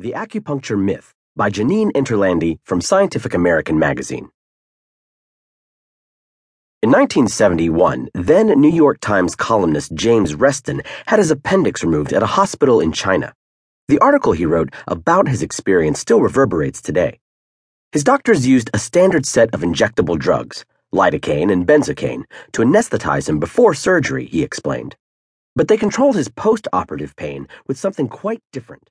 The Acupuncture Myth by Jeneen Interlandi from Scientific American magazine. In 1971, then New York Times columnist James Reston had his appendix removed at a hospital in China. The article he wrote about his experience still reverberates today. His doctors used a standard set of injectable drugs, lidocaine and benzocaine, to anesthetize him before surgery, he explained. But they controlled his post operative pain with something quite different.